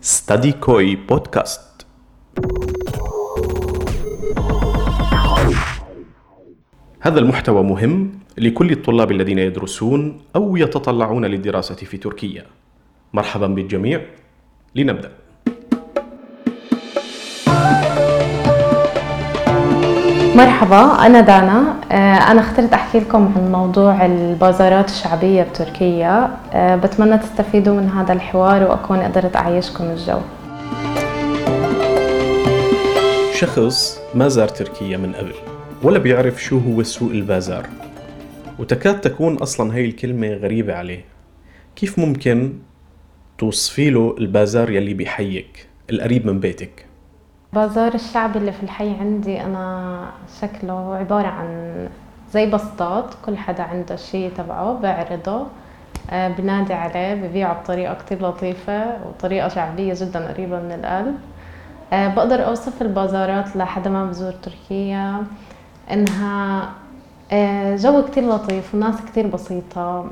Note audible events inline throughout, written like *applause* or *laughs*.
ستادي كوي بودكاست هذا المحتوى مهم لكل الطلاب الذين يدرسون أو يتطلعون للدراسة في تركيا. مرحبا بالجميع. لنبدأ. مرحبا أنا دانا. آه، أنا اخترت أحكي لكم عن موضوع البازارات الشعبية بتركيا. آه، بتمنى تستفيدوا من هذا الحوار وأكون قدرت أعيشكم الجو. شخص ما زار تركيا من قبل ولا بيعرف شو هو سوق البازار. وتكاد تكون أصلا هاي الكلمة غريبة عليه. كيف ممكن توصفي له البازار يلي بيحيك القريب من بيتك؟ بازار الشعبي اللي في الحي عندي أنا شكله عبارة عن زي بسطات كل حدا عنده شيء تبعه بيعرضه آه، بنادي عليه ببيعه بطريقة كتير لطيفة وطريقة شعبية جدا قريبة من القلب. آه، بقدر أوصف البازارات لحدا ما بزور تركيا. إنها آه، جو كتير لطيف وناس كتير بسيطة.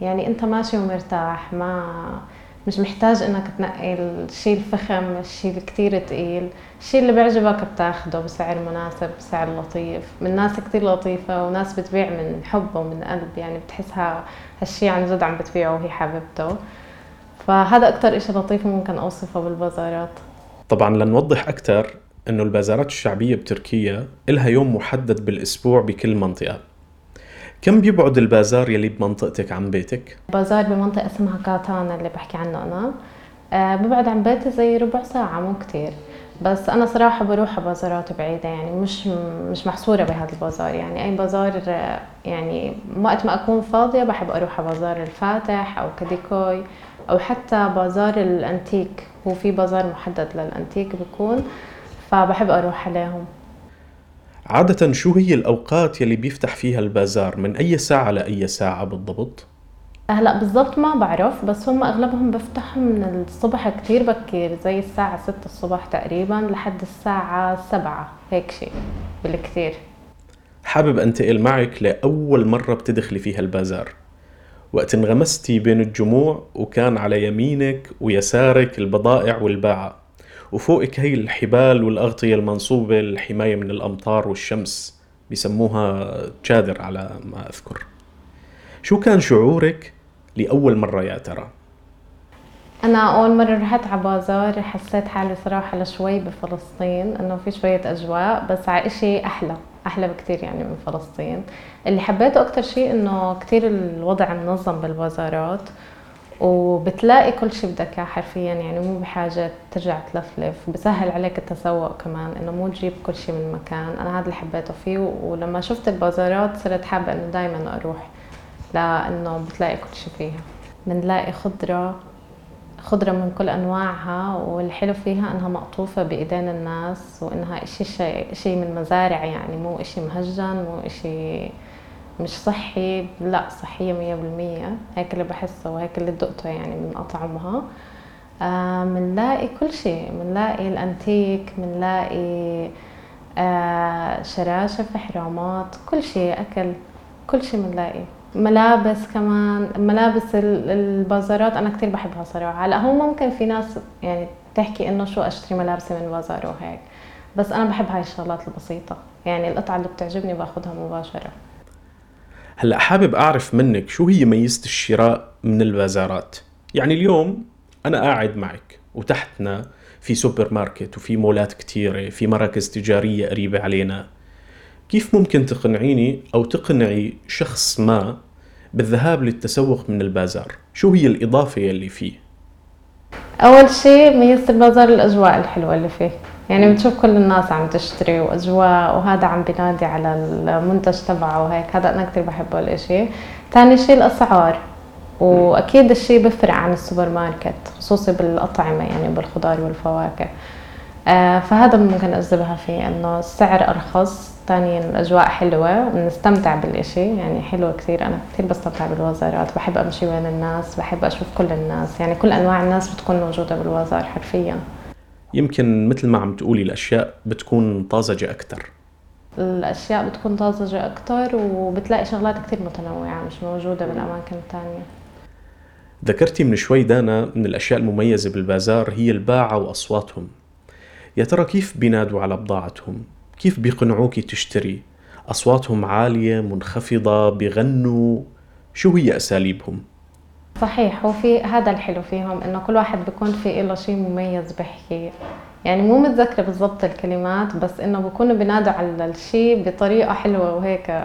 يعني أنت ماشي ومرتاح ما مش محتاج إنك تنقي الشيء الفخم الشيء الكتير تقيل الشيء اللي بيعجبك بتاخده بسعر مناسب بسعر لطيف. من ناس كتير لطيفة وناس بتبيع من حب ومن قلب يعني بتحسها هالشيء عن جد عم بتبيعه وهي حبيبته فهذا أكتر إشي لطيف ممكن أوصفه بالبازارات. طبعا لنوضح أكثر أنه البازارات الشعبية بتركيا إلها يوم محدد بالأسبوع بكل منطقة. كم بيبعد البازار يلي بمنطقتك عن بيتك؟ بازار بمنطقة اسمها كاتانا اللي بحكي عنه أنا. آه، ببعد عن بيتي زي ربع ساعة مو كتير. بس أنا صراحة بروح على بازارات بعيدة يعني مش مش محصورة بهذا البازار. يعني أي بازار آه، يعني وقت ما أكون فاضية بحب أروح على بازار الفاتح أو كاديكوي أو حتى بازار الأنتيك. هو في بازار محدد للأنتيك بيكون فبحب أروح عليهم. عادة شو هي الأوقات يلي بيفتح فيها البازار؟ من أي ساعة لأي ساعة بالضبط؟ هلا بالضبط ما بعرف بس هم أغلبهم بفتحوا من الصبح كتير بكير زي الساعة ستة الصبح تقريبا لحد الساعة سبعة هيك شيء بالكتير. حابب أنتقل معك لأول مرة بتدخلي فيها البازار. وقت انغمستي بين الجموع وكان على يمينك ويسارك البضائع والباعة. وفوقك هي الحبال والأغطية المنصوبة للحماية من الأمطار والشمس بيسموها تشادر على ما أذكر شو كان شعورك لأول مرة يا ترى؟ أنا أول مرة رحت على بازار حسيت حالي صراحة لشوي بفلسطين إنه في شوية أجواء بس على إشي أحلى أحلى بكتير يعني من فلسطين اللي حبيته أكتر شيء إنه كتير الوضع منظم بالبازارات وبتلاقي كل شيء بدك إياه حرفيا يعني مو بحاجة ترجع تلفلف. بسهل عليك التسوق كمان إنه مو تجيب كل شيء من مكان. أنا هذا اللي حبيته فيه ولما شفت البازارات صرت حابة إنه دايما أروح لأنه بتلاقي كل شيء فيها. بنلاقي خضرة خضرة من كل أنواعها والحلو فيها إنها مقطوفة بإيدين الناس وإنها إشي شي, شي من مزارع يعني مو إشي مهجن مو إشي مش صحي لا صحية مية بالمية. هيك اللي بحسه وهيك اللي دقته يعني من أطعمها. آه منلاقي كل شيء. منلاقي الأنتيك منلاقي آه شراشف حرامات كل شيء أكل كل شيء منلاقي. ملابس كمان ملابس ال- البازارات أنا كثير بحبها صراحة هلأ هو ممكن في ناس يعني تحكي إنه شو أشتري ملابسي من بازار وهيك. بس أنا بحب هاي الشغلات البسيطة. يعني القطعة اللي بتعجبني باخذها مباشرة. هلأ حابب أعرف منك شو هي ميزة الشراء من البازارات؟ يعني اليوم أنا قاعد معك وتحتنا في سوبر ماركت وفي مولات كتيرة في مراكز تجارية قريبة علينا. كيف ممكن تقنعيني أو تقنعي شخص ما بالذهاب للتسوق من البازار؟ شو هي الإضافة يلي فيه؟ أول شيء ميزة البازار الأجواء الحلوة اللي فيه. يعني بتشوف كل الناس عم تشتري وأجواء وهذا عم بينادي على المنتج تبعه وهيك. هذا أنا كثير بحبه الإشي. ثاني شيء الأسعار. وأكيد الشيء بيفرق عن السوبر ماركت خصوصي بالأطعمة يعني بالخضار والفواكه. آه فهذا ممكن أجذبها فيه إنه السعر أرخص. ثانيا الأجواء حلوة بنستمتع بالإشي. يعني حلوة كثير أنا كثير بستمتع بالبازارات بحب أمشي بين الناس. بحب أشوف كل الناس. يعني كل أنواع الناس بتكون موجودة بالبازار حرفيا. يمكن مثل ما عم تقولي الأشياء بتكون طازجة أكتر الأشياء بتكون طازجة أكتر وبتلاقي شغلات كثير متنوعة مش موجودة بالأماكن الثانية ذكرتي من شوي دانا من الأشياء المميزة بالبازار هي الباعة وأصواتهم يا ترى كيف بينادوا على بضاعتهم؟ كيف بيقنعوكي تشتري؟ أصواتهم عالية منخفضة بيغنوا شو هي أساليبهم؟ صحيح وفي هذا الحلو فيهم إنه كل واحد بيكون في له شيء مميز بحكي. يعني مو متذكرة بالضبط الكلمات بس إنه بكونوا بينادوا على الشيء بطريقة حلوة وهيك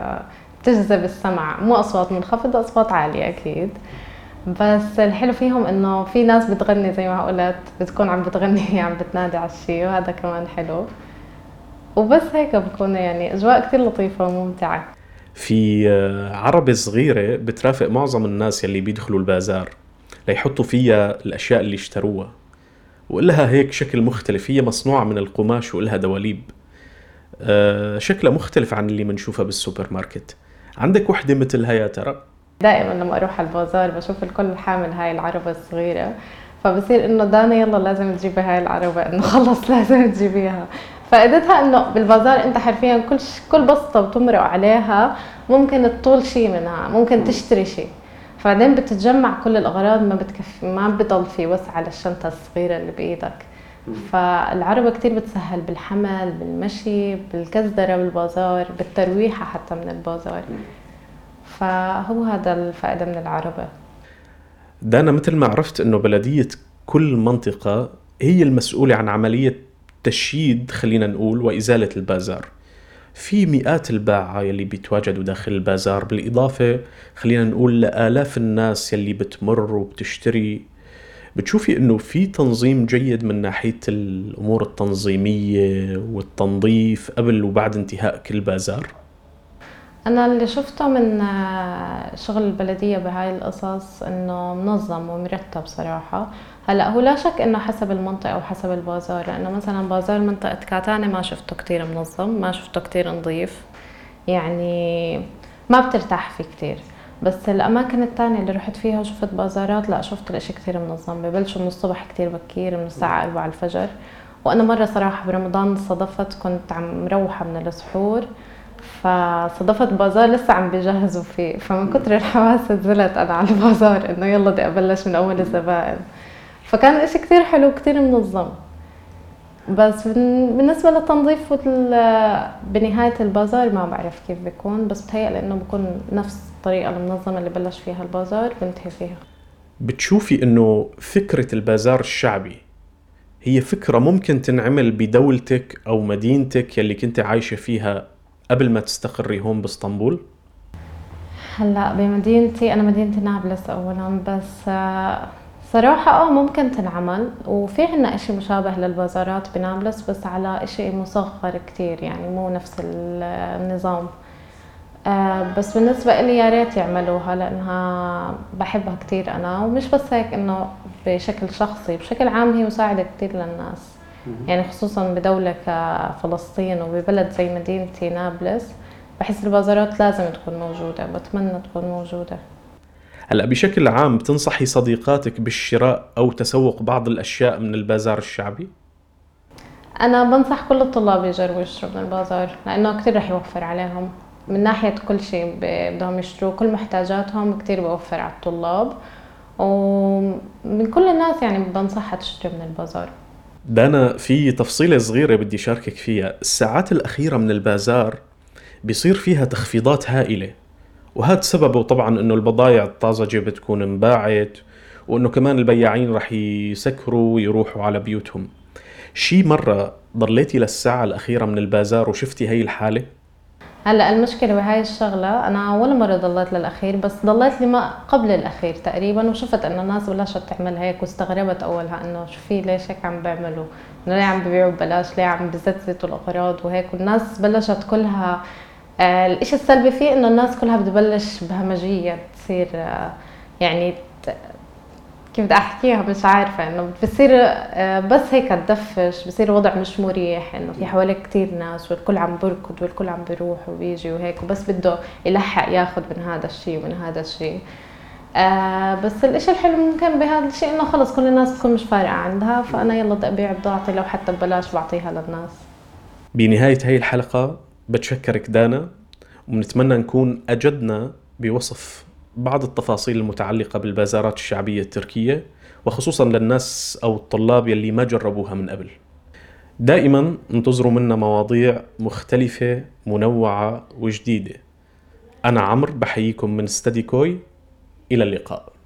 تجذب السمع. مو أصوات منخفضة أصوات عالية أكيد. بس الحلو فيهم إنه في ناس بتغني زي ما قلت بتكون عم بتغني *laughs* عم بتنادي على الشيء وهذا كمان حلو. وبس هيك بكون يعني أجواء كتير لطيفة وممتعة. في آه، عربة صغيرة بترافق معظم الناس يلي بيدخلوا البازار ليحطوا فيها الأشياء اللي اشتروها وإلها هيك شكل مختلف هي مصنوعة من القماش وإلها دواليب. أه شكلها مختلف عن اللي بنشوفها بالسوبر ماركت. عندك وحدة مثل هيا يا ترى؟ دائما لما أروح على البازار بشوف الكل حامل هاي العربة الصغيرة فبصير إنه دانا يلا لازم تجيبي هاي العربة إنه خلص *laughs* لازم تجيبيها. فائدتها إنه بالبازار أنت حرفيا كل ش... كل بسطة بتمرق عليها ممكن تطول شيء منها ممكن تشتري شيء بعدين بتتجمع كل الأغراض ما بتكفي ما بضل في وسع للشنطة الصغيرة اللي بإيدك. فالعربة كتير بتسهل بالحمل بالمشي بالكزدرة بالبازار بالترويحة حتى من البازار. فهو هذا الفائدة من العربة. دانا مثل ما عرفت إنه بلدية كل منطقة هي المسؤولة عن عملية تشييد خلينا نقول وإزالة البازار في مئات الباعة يلي بيتواجدوا داخل البازار بالإضافة خلينا نقول لآلاف الناس يلي بتمر وبتشتري بتشوفي إنه في تنظيم جيد من ناحية الأمور التنظيمية والتنظيف قبل وبعد انتهاء كل بازار؟ أنا اللي شفته من آه، شغل البلدية بهاي القصص إنه منظم ومرتب صراحة. هلأ هو لا شك إنه حسب المنطقة وحسب البازار لأنه مثلا بازار منطقة كاتاني ما شفته كتير منظم ما شفته كتير نظيف. يعني ما بترتاح فيه كتير. بس الأماكن التانية اللي رحت فيها وشفت بازارات لأ شفت الإشي كتير منظم. ببلشوا من الصبح كتير بكير من الساعة 4 الفجر. وأنا مرة صراحة برمضان صدفت كنت عم مروحة من السحور. فصدفت بازار لسه عم بيجهزوا فيه. فمن كتر الحماس نزلت أنا على البازار إنه يلا بدي أبلش من أول الزبائن. فكان إشي كتير حلو كتير منظم. بس بالنسبة للتنظيف بنهاية البازار ما بعرف كيف بيكون بس بتهيألي إنه بكون نفس الطريقة المنظمة اللي بلش فيها البازار بنتهي فيها. بتشوفي إنه فكرة البازار الشعبي هي فكرة ممكن تنعمل بدولتك أو مدينتك يلي كنت عايشة فيها قبل ما تستقري هون باسطنبول؟ هلا بمدينتي أنا مدينتي نابلس اولا بس آه، صراحة آه ممكن تنعمل وفي عنا إشي مشابه للبازارات بنابلس بس على إشي مصغر كتير يعني مو نفس النظام آه بس بالنسبة إلي يا ريت يعملوها لأنها بحبها كتير أنا ومش بس هيك إنه بشكل شخصي بشكل عام هي مساعدة كتير للناس يعني خصوصا بدولة كفلسطين وببلد زي مدينتي نابلس بحس البازارات لازم تكون موجودة بتمنى تكون موجودة. هلأ بشكل عام بتنصحي صديقاتك بالشراء أو تسوق بعض الأشياء من البازار الشعبي؟ أنا بنصح كل الطلاب يجربوا يشتروا من البازار لأنه كثير رح يوفر عليهم. من ناحية كل شيء بدهم يشتروا كل محتاجاتهم كثير بوفر على الطلاب. ومن كل الناس يعني بنصحها تشتري من البازار. دانا في تفصيلة صغيرة بدي شاركك فيها الساعات الأخيرة من البازار بيصير فيها تخفيضات هائلة وهذا سببه طبعا إنه البضائع الطازجة بتكون انباعت وإنه كمان البياعين رح يسكروا ويروحوا على بيوتهم شي مرة ضليتي للساعة الأخيرة من البازار وشفتي هي الحالة؟ هلا المشكلة بهاي الشغلة أنا ولا مرة ضليت للأخير بس ضليت لما قبل الأخير تقريبا وشفت إنه الناس بلشت تعمل هيك واستغربت أولها إنه شو في ليش هيك عم بيعملوا؟ إنه ليه عم ببيعوا ببلاش؟ ليه عم بزتزتوا الأغراض؟ وهيك والناس بلشت كلها آه الإشي السلبي فيه إنه الناس كلها بتبلش بهمجية تصير آه يعني كيف بدي أحكيها مش عارفة إنه بصير آه، بس هيك تدفش بصير الوضع مش مريح إنه في حواليك كثير ناس والكل عم بركض والكل عم بيروح وبيجي وهيك وبس بده يلحق ياخذ من هذا الشيء ومن هذا الشيء آه بس الإشي الحلو ممكن بهذا الشيء إنه خلص كل الناس بتكون مش فارقة عندها فأنا يلا بدي أبيع بضاعتي لو حتى ببلاش بعطيها للناس. بنهاية هي الحلقة بتشكرك دانا وبنتمنى نكون أجدنا بوصف. بعض التفاصيل المتعلقة بالبازارات الشعبية التركية وخصوصا للناس أو الطلاب يلي ما جربوها من قبل. دائما انتظروا منا مواضيع مختلفة منوعة وجديدة. أنا عمرو بحييكم من استدي كوي إلى اللقاء.